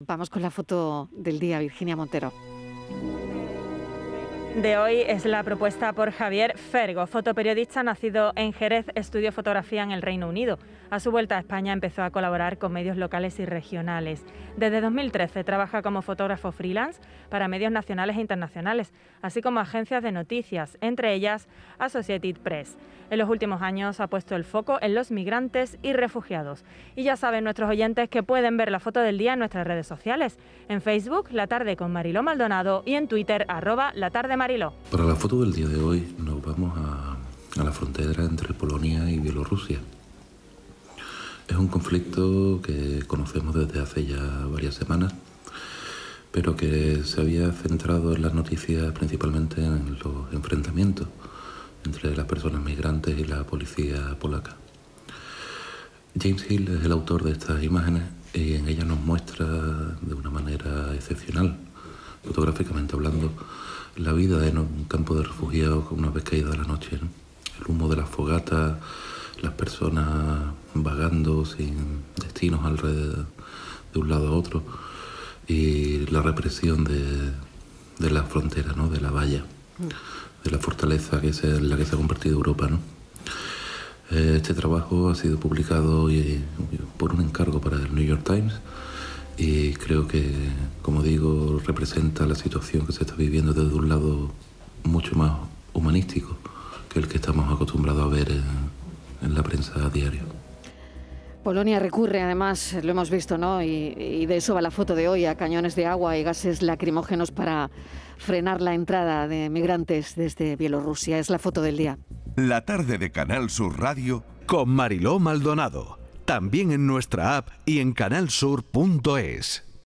Vamos con la foto del día, Virginia Montero de hoy es la propuesta por Javier Fergo, fotoperiodista nacido en Jerez, estudió fotografía en el Reino Unido. A su vuelta a España empezó a colaborar con medios locales y regionales. Desde 2013 trabaja como fotógrafo freelance para medios nacionales e internacionales, así como agencias de noticias, entre ellas Associated Press. En los últimos años ha puesto el foco en los migrantes y refugiados. Y ya saben nuestros oyentes que pueden ver la foto del día en nuestras redes sociales. En Facebook, La Tarde con Mariló Maldonado y en Twitter, arroba La Tarde Para la foto del día de hoy nos vamos a, a la frontera entre Polonia y Bielorrusia. Es un conflicto que conocemos desde hace ya varias semanas, pero que se había centrado en las noticias principalmente en los enfrentamientos entre las personas migrantes y la policía polaca. James Hill es el autor de estas imágenes y en ellas nos muestra de una manera excepcional, fotográficamente hablando, la vida en un campo de refugiados una vez caída la noche. El humo de las fogatas, las personas vagando sin destinos alrededor de un lado a otro y la represión de, de la frontera, ¿no? de la valla. Mm de la fortaleza que es la que se ha convertido Europa. ¿no? Eh, este trabajo ha sido publicado por un encargo para el New York Times y creo que, como digo, representa la situación que se está viviendo desde un lado mucho más humanístico que el que estamos acostumbrados a ver en, la prensa a diario. Polonia recurre, además, lo hemos visto, ¿no? y de eso va la foto de hoy, a cañones de agua y gases lacrimógenos para frenar la entrada de migrantes desde Bielorrusia. Es la foto del día. La tarde de Canal Sur Radio con Mariló Maldonado. También en nuestra app y en canalsur.es.